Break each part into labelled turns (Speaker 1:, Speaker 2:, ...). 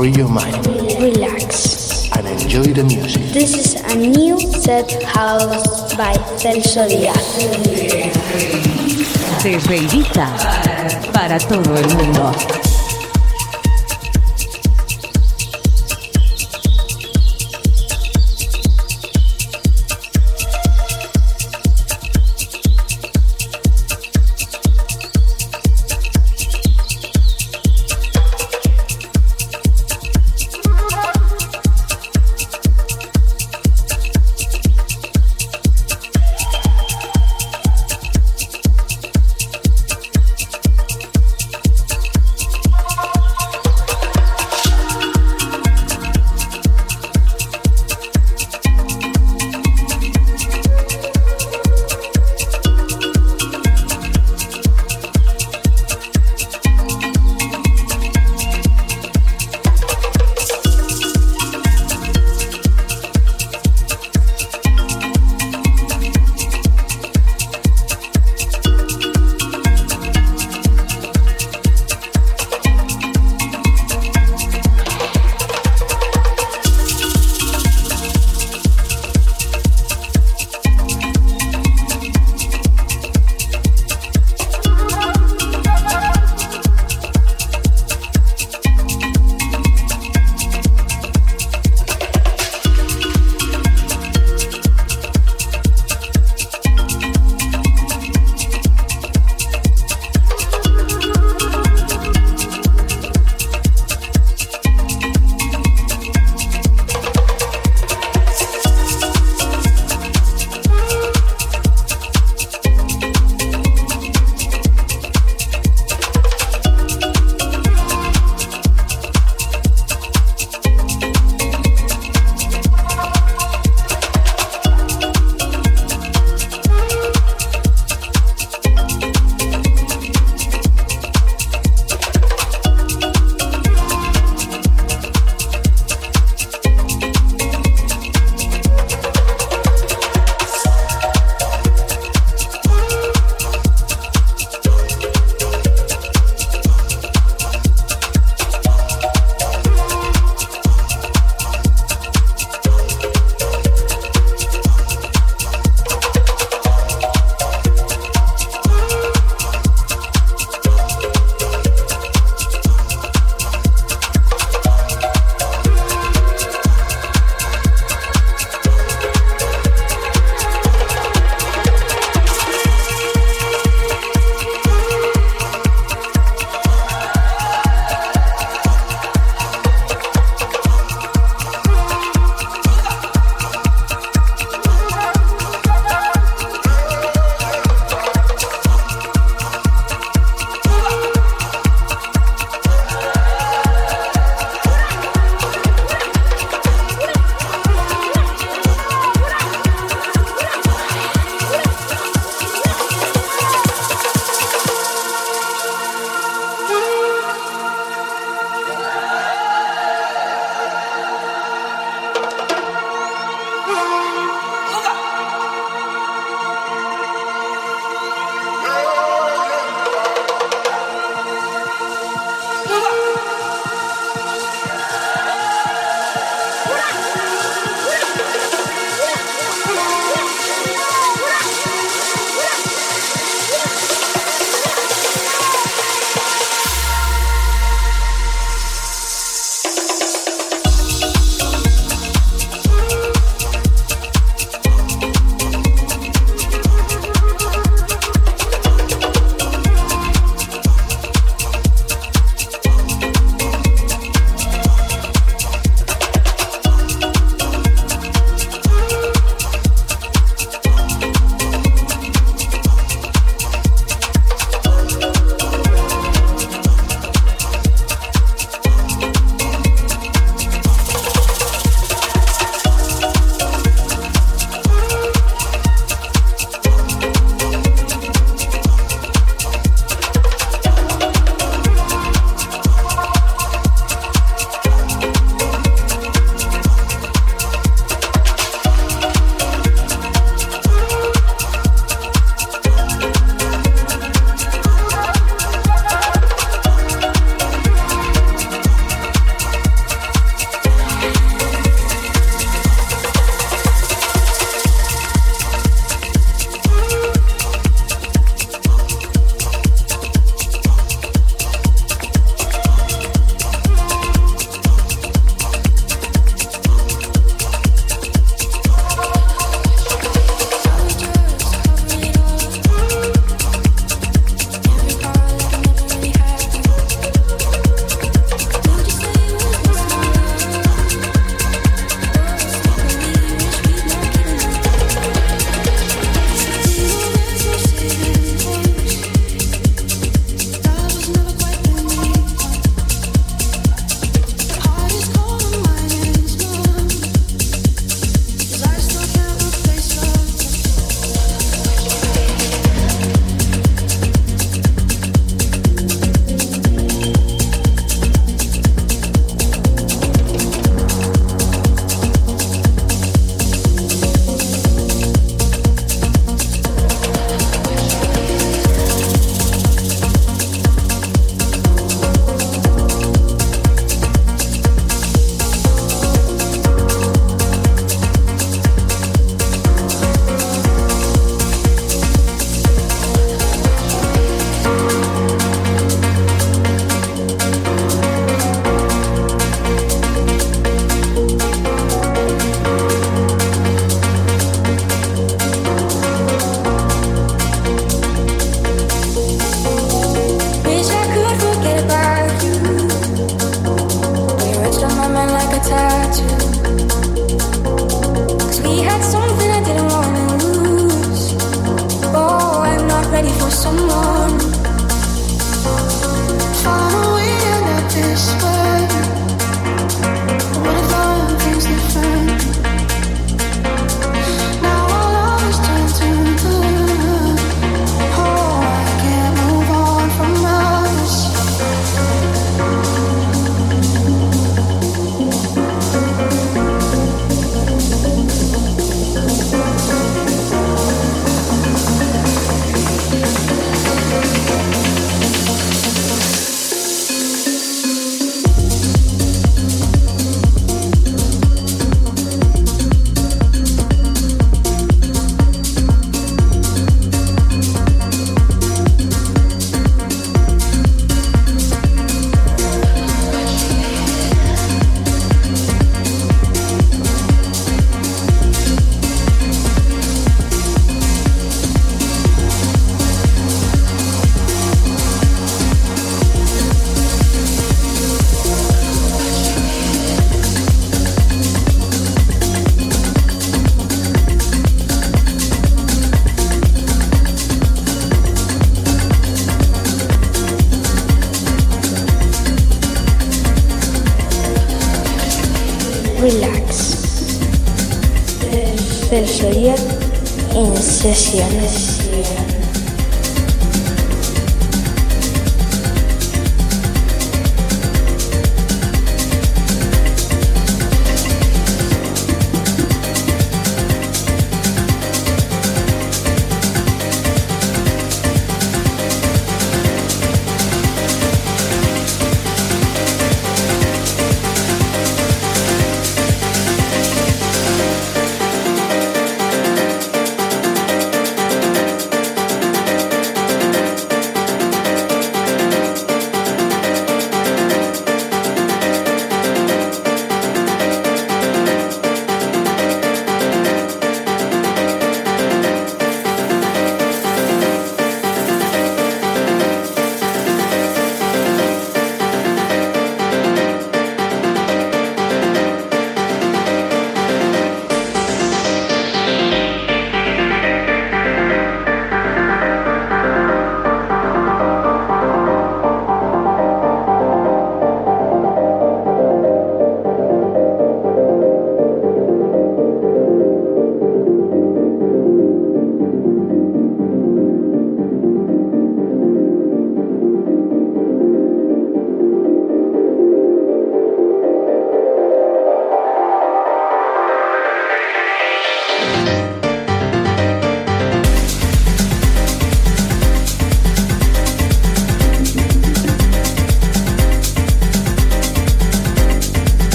Speaker 1: free your mind
Speaker 2: Relax.
Speaker 1: and enjoy the music.
Speaker 2: This is a new set house by Celso Díaz.
Speaker 3: Desde Ibiza para todo el mundo.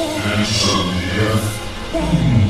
Speaker 4: and from the earth, hmm,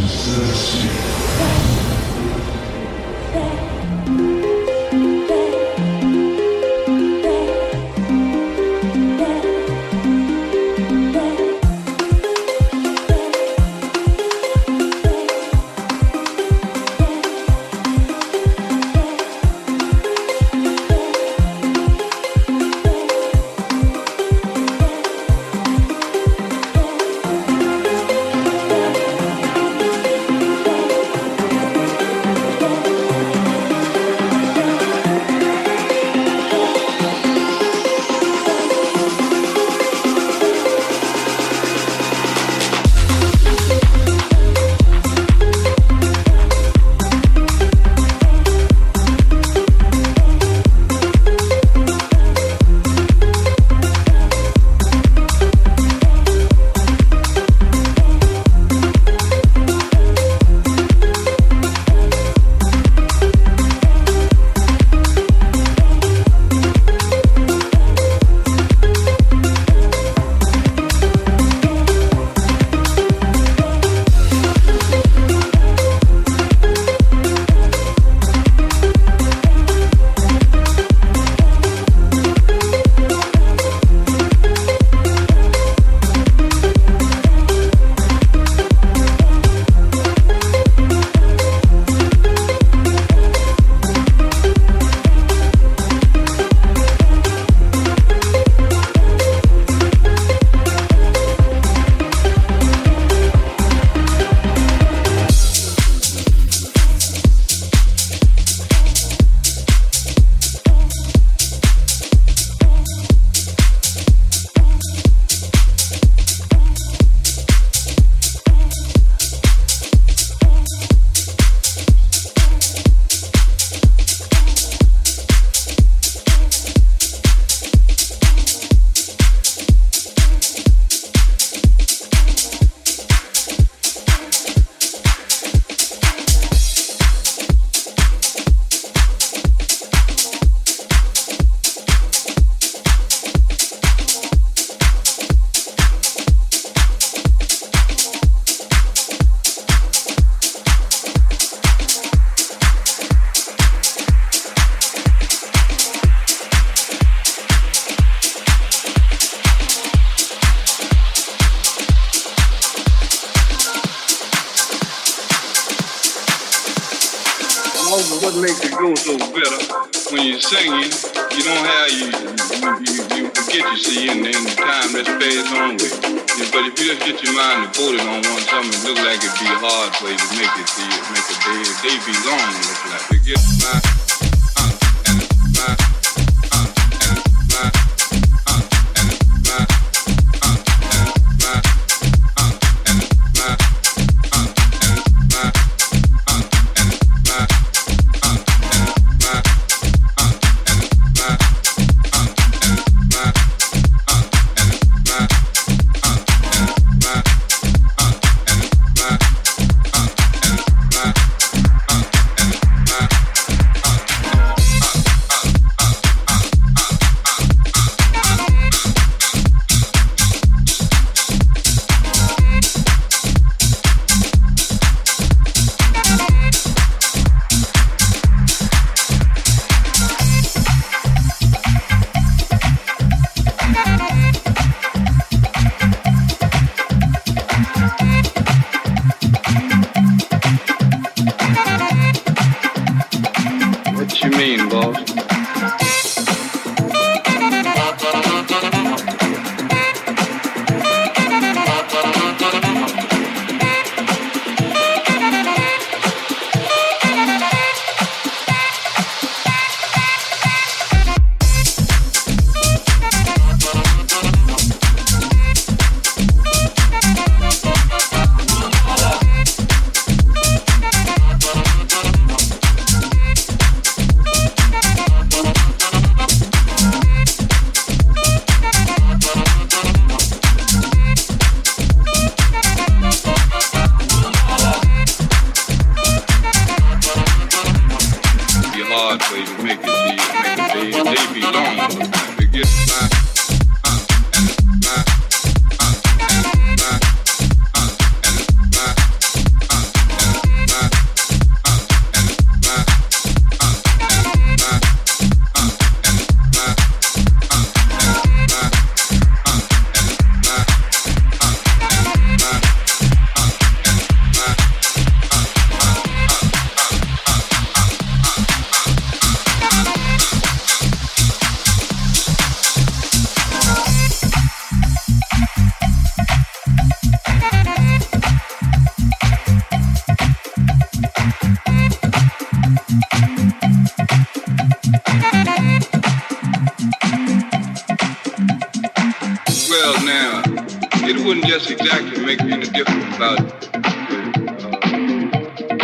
Speaker 5: wouldn't just exactly make me any different about uh, the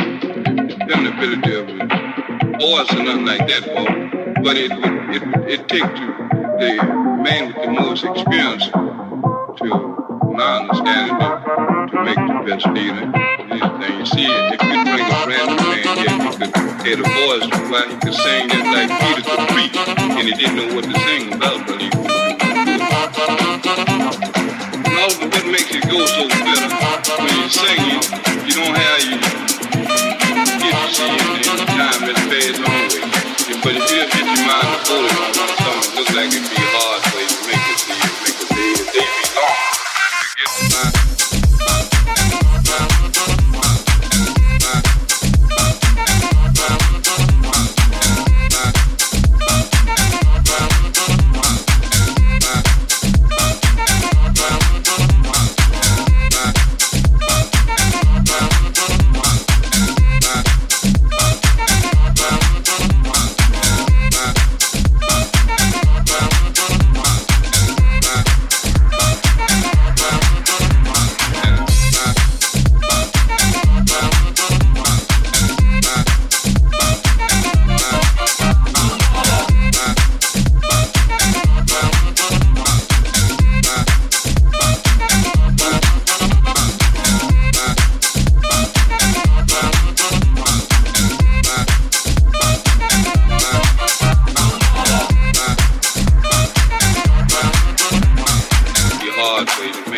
Speaker 5: uh, dependability of it, or nothing like that, But it would it, it take to the man with the most experience to my understanding to, to make the best deal and. You see, if you bring a brand new man here, he could hear the voice why he could sing just like Peter to preach, and he didn't know what to sing about, but he could. Well, what makes it go so bitter? When you sing it, you don't have you get to see it and time has passed on way. But if you just get your mind to hold it on something, it looks like it'd be hard for you to make it. Wait, wait, wait.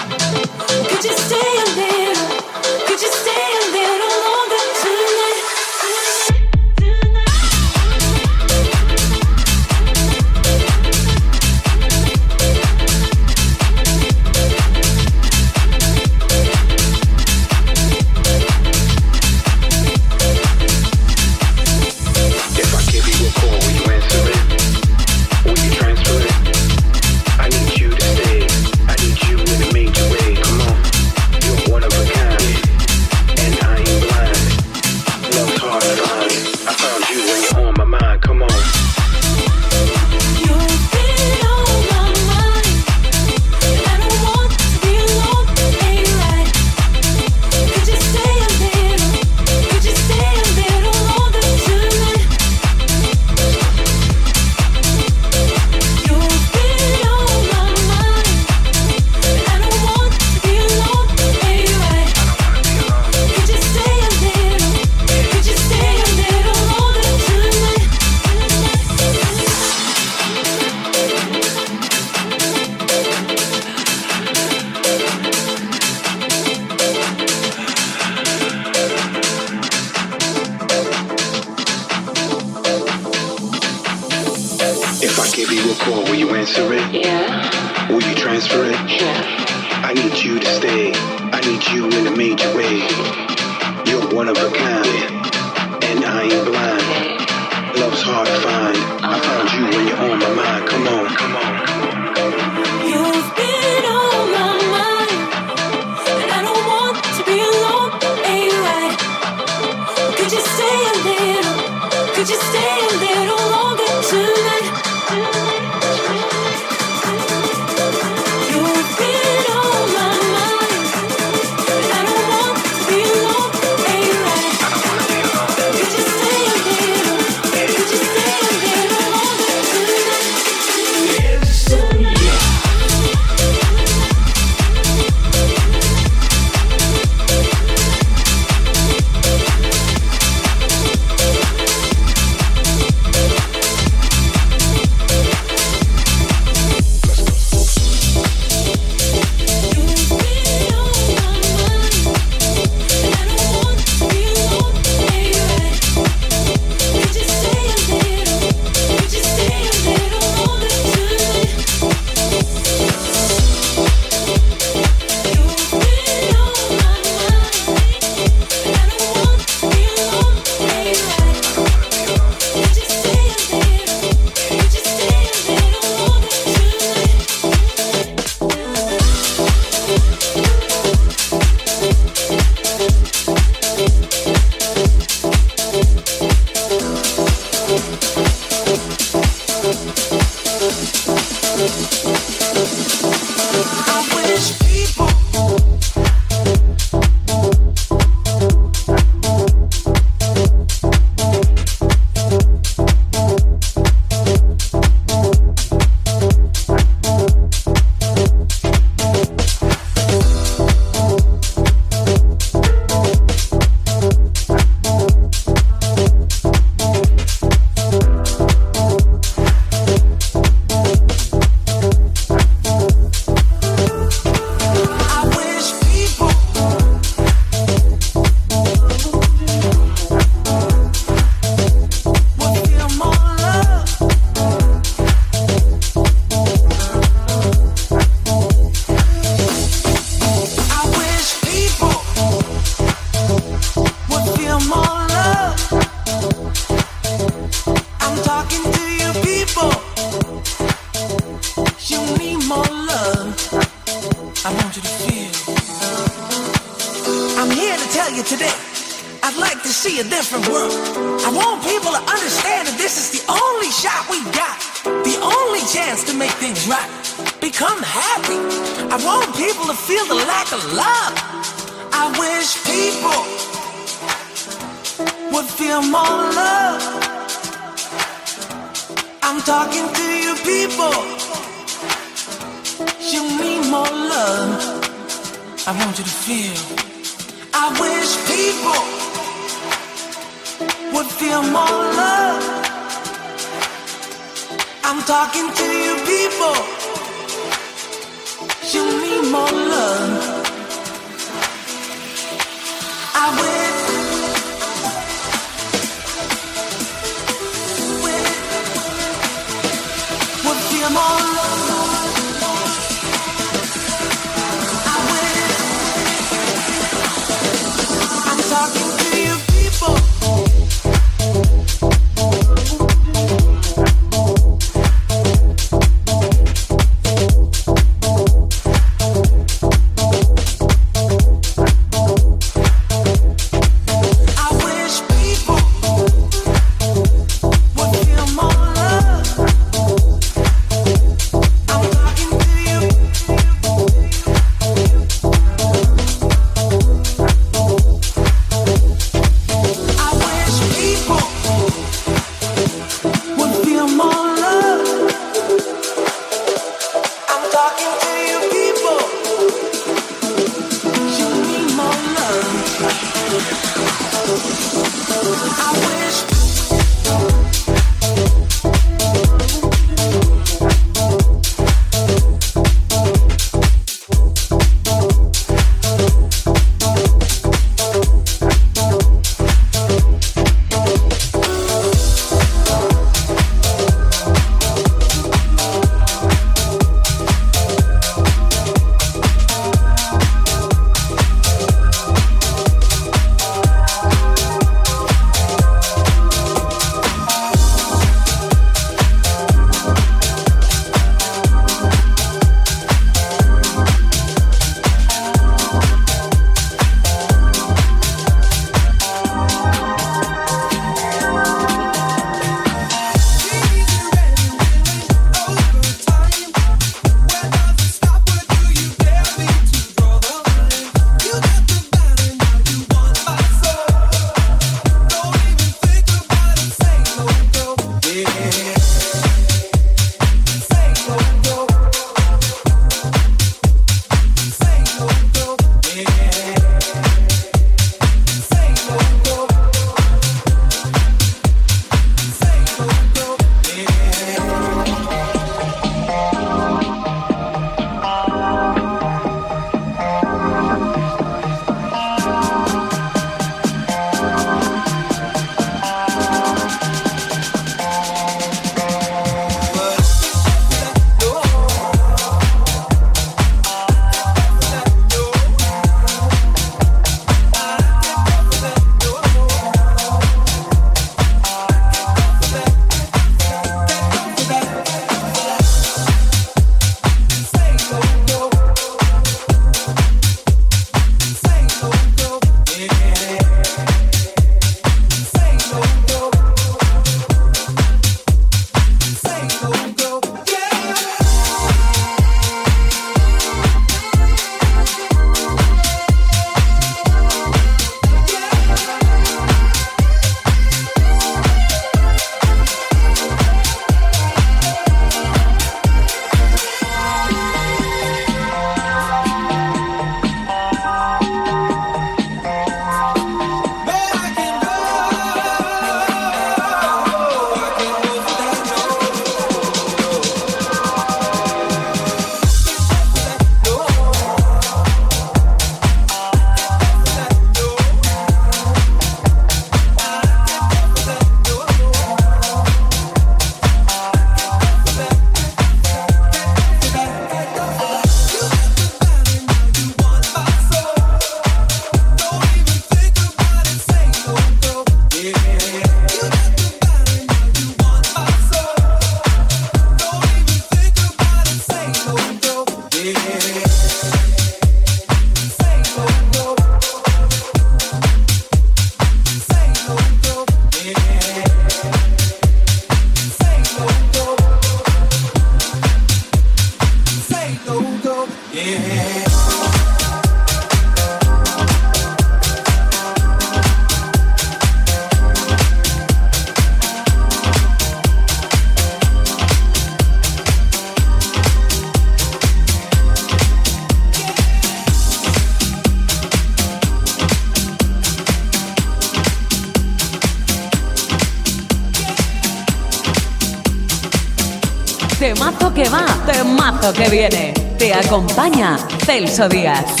Speaker 3: Celso Díaz.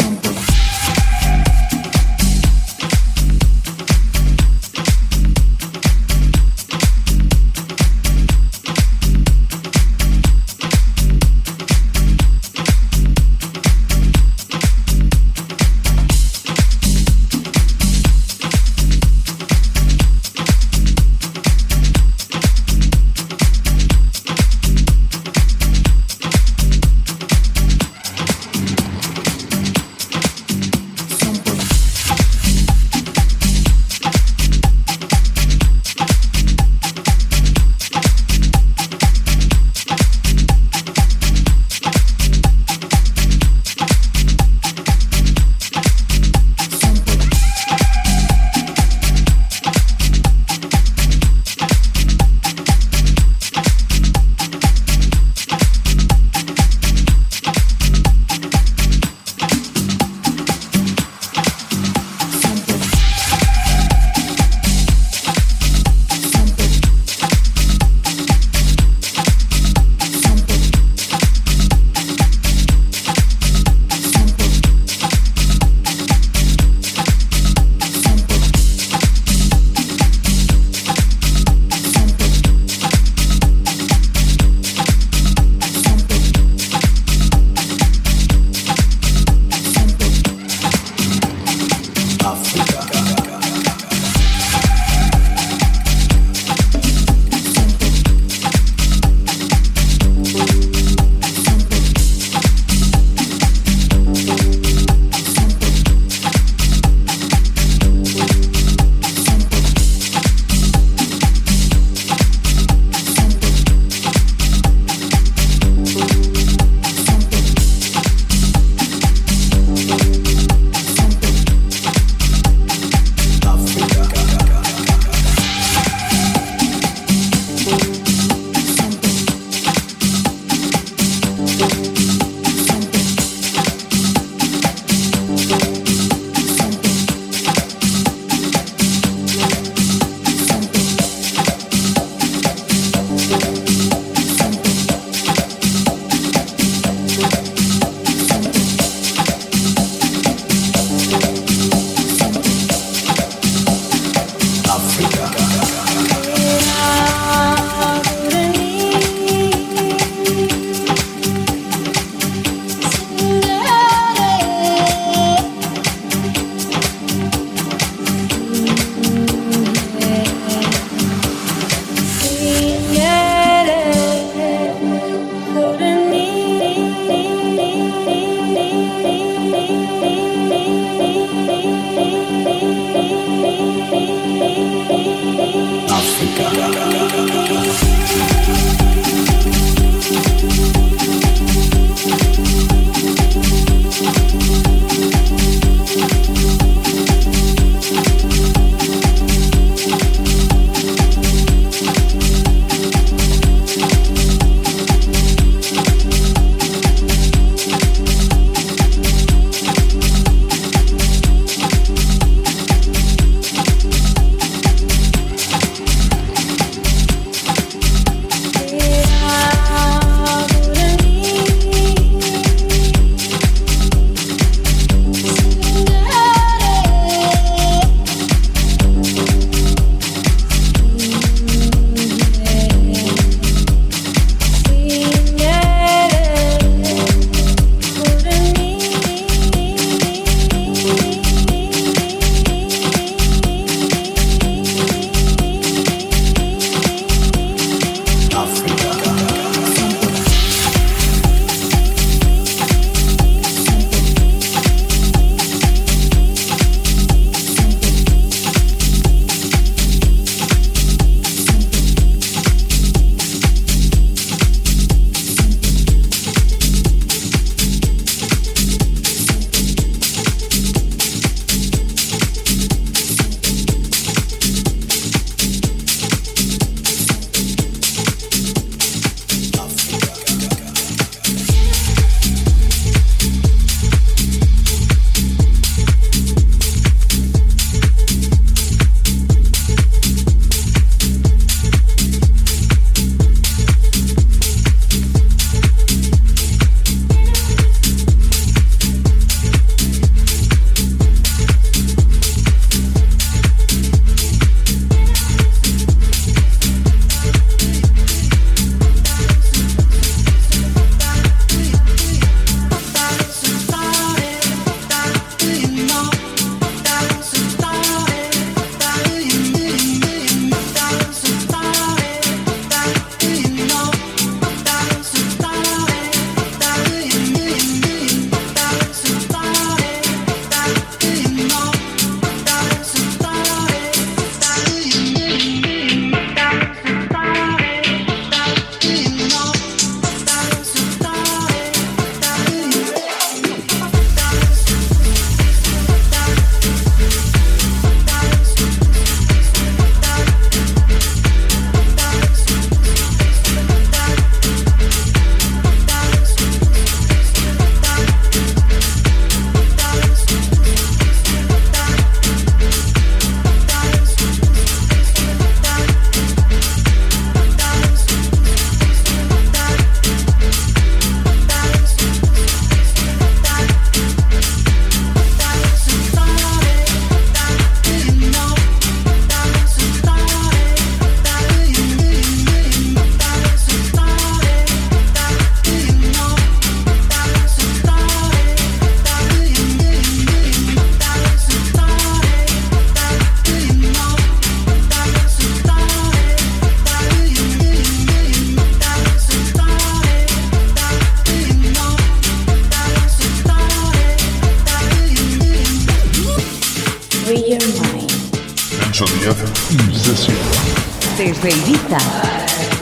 Speaker 3: Desde Ibiza,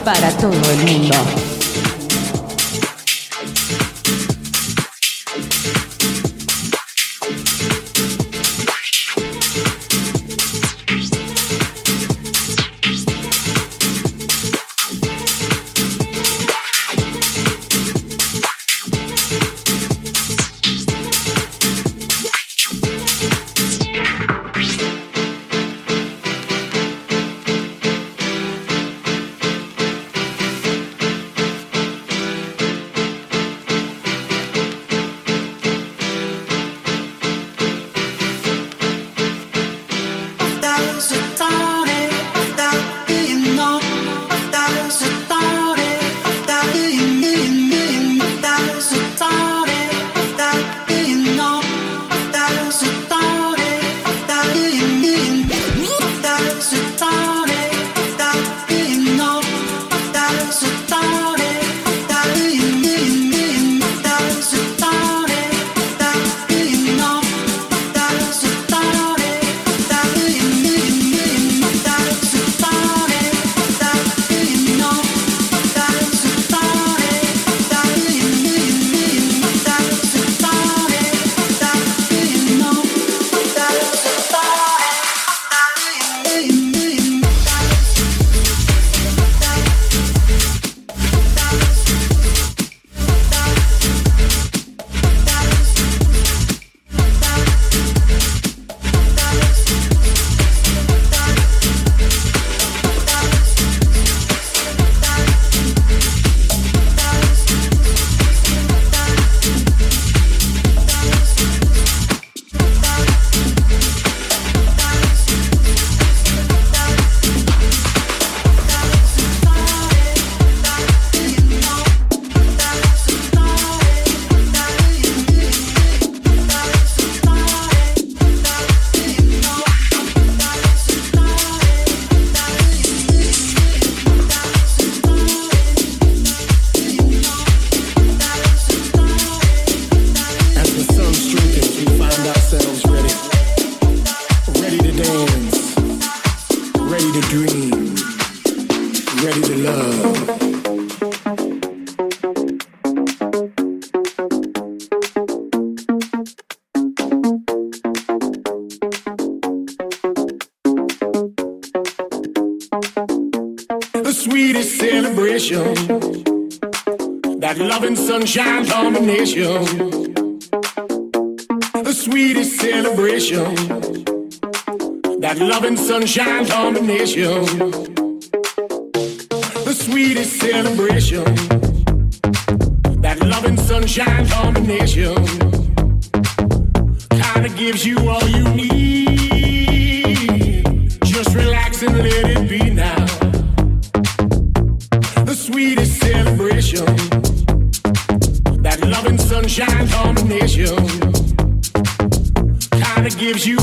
Speaker 3: para todo el mundo.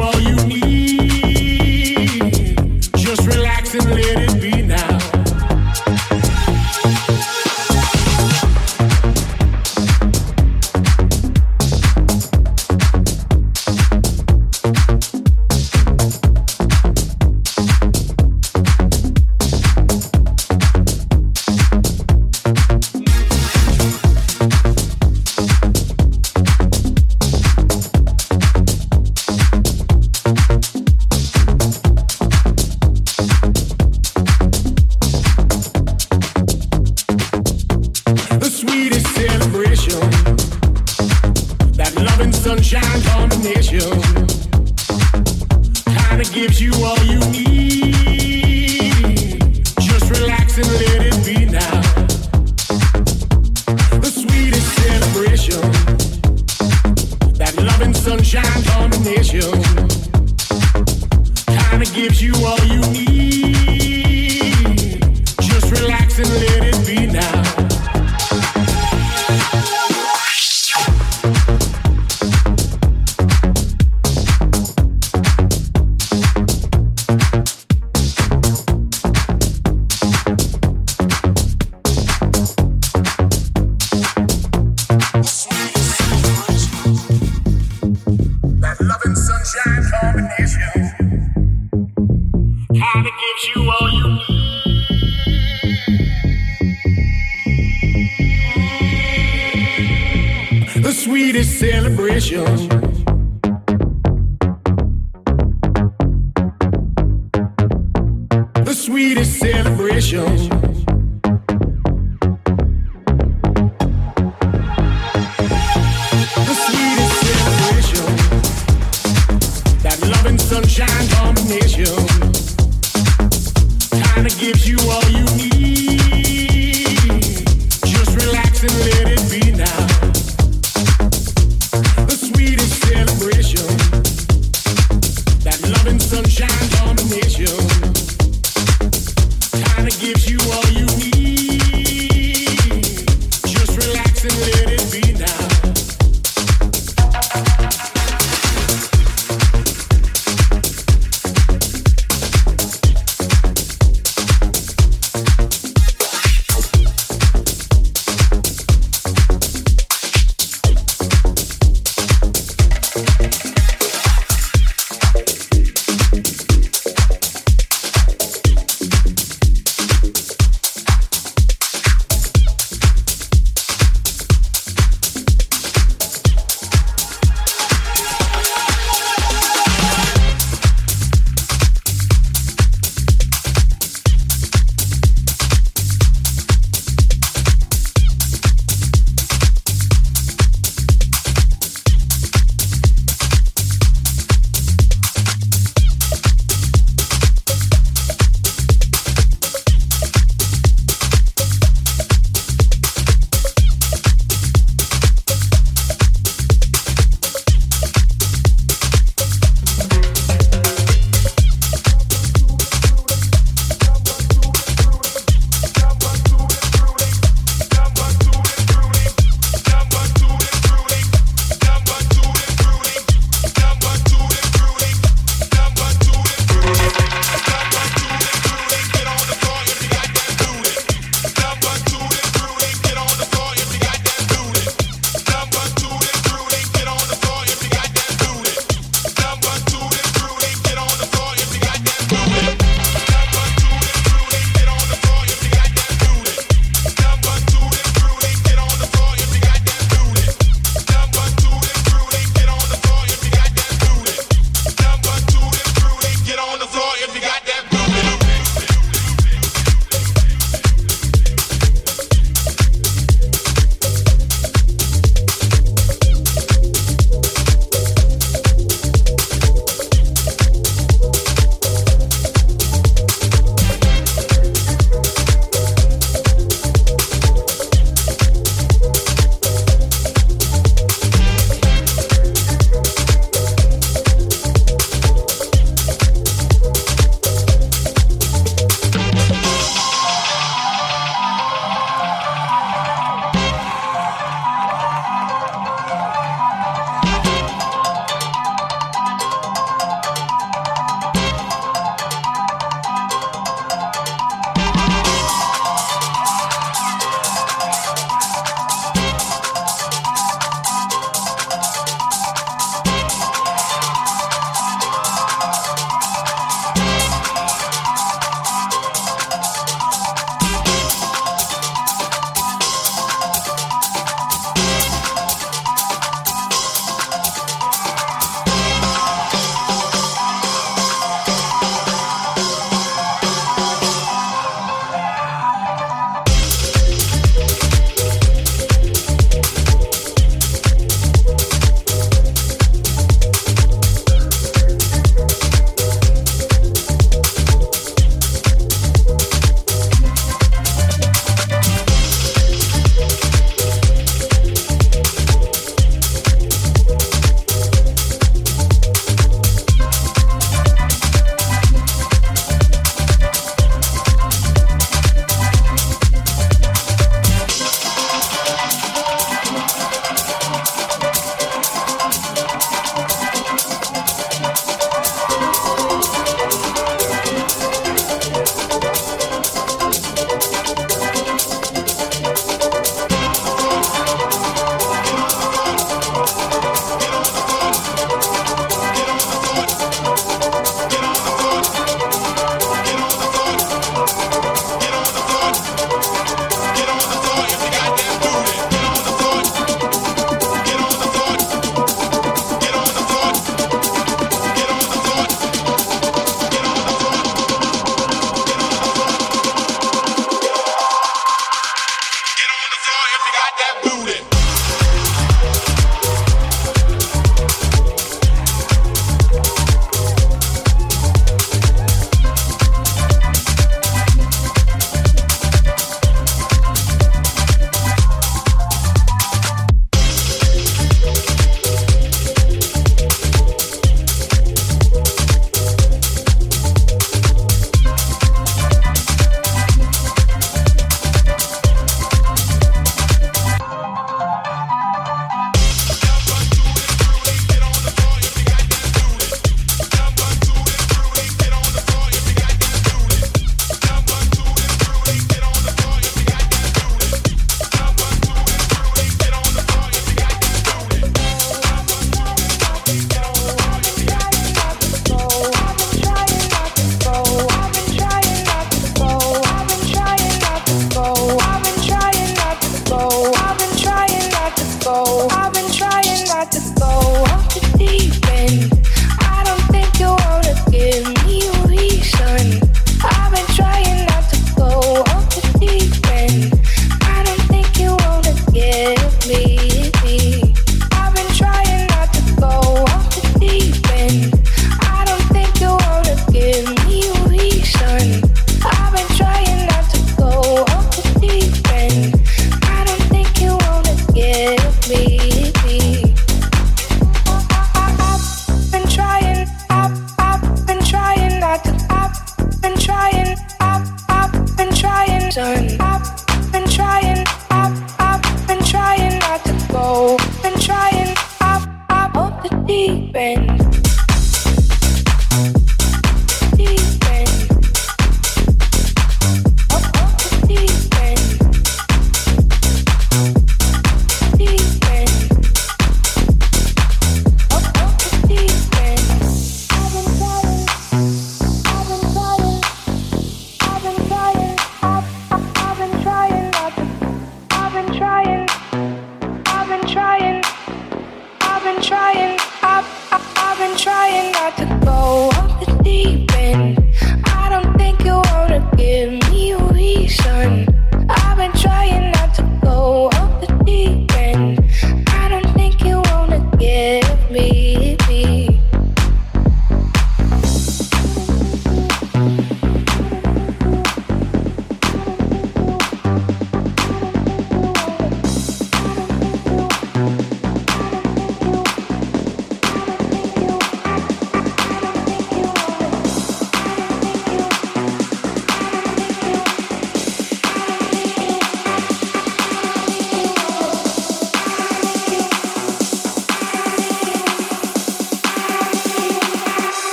Speaker 6: all you need. Just relax and let it be.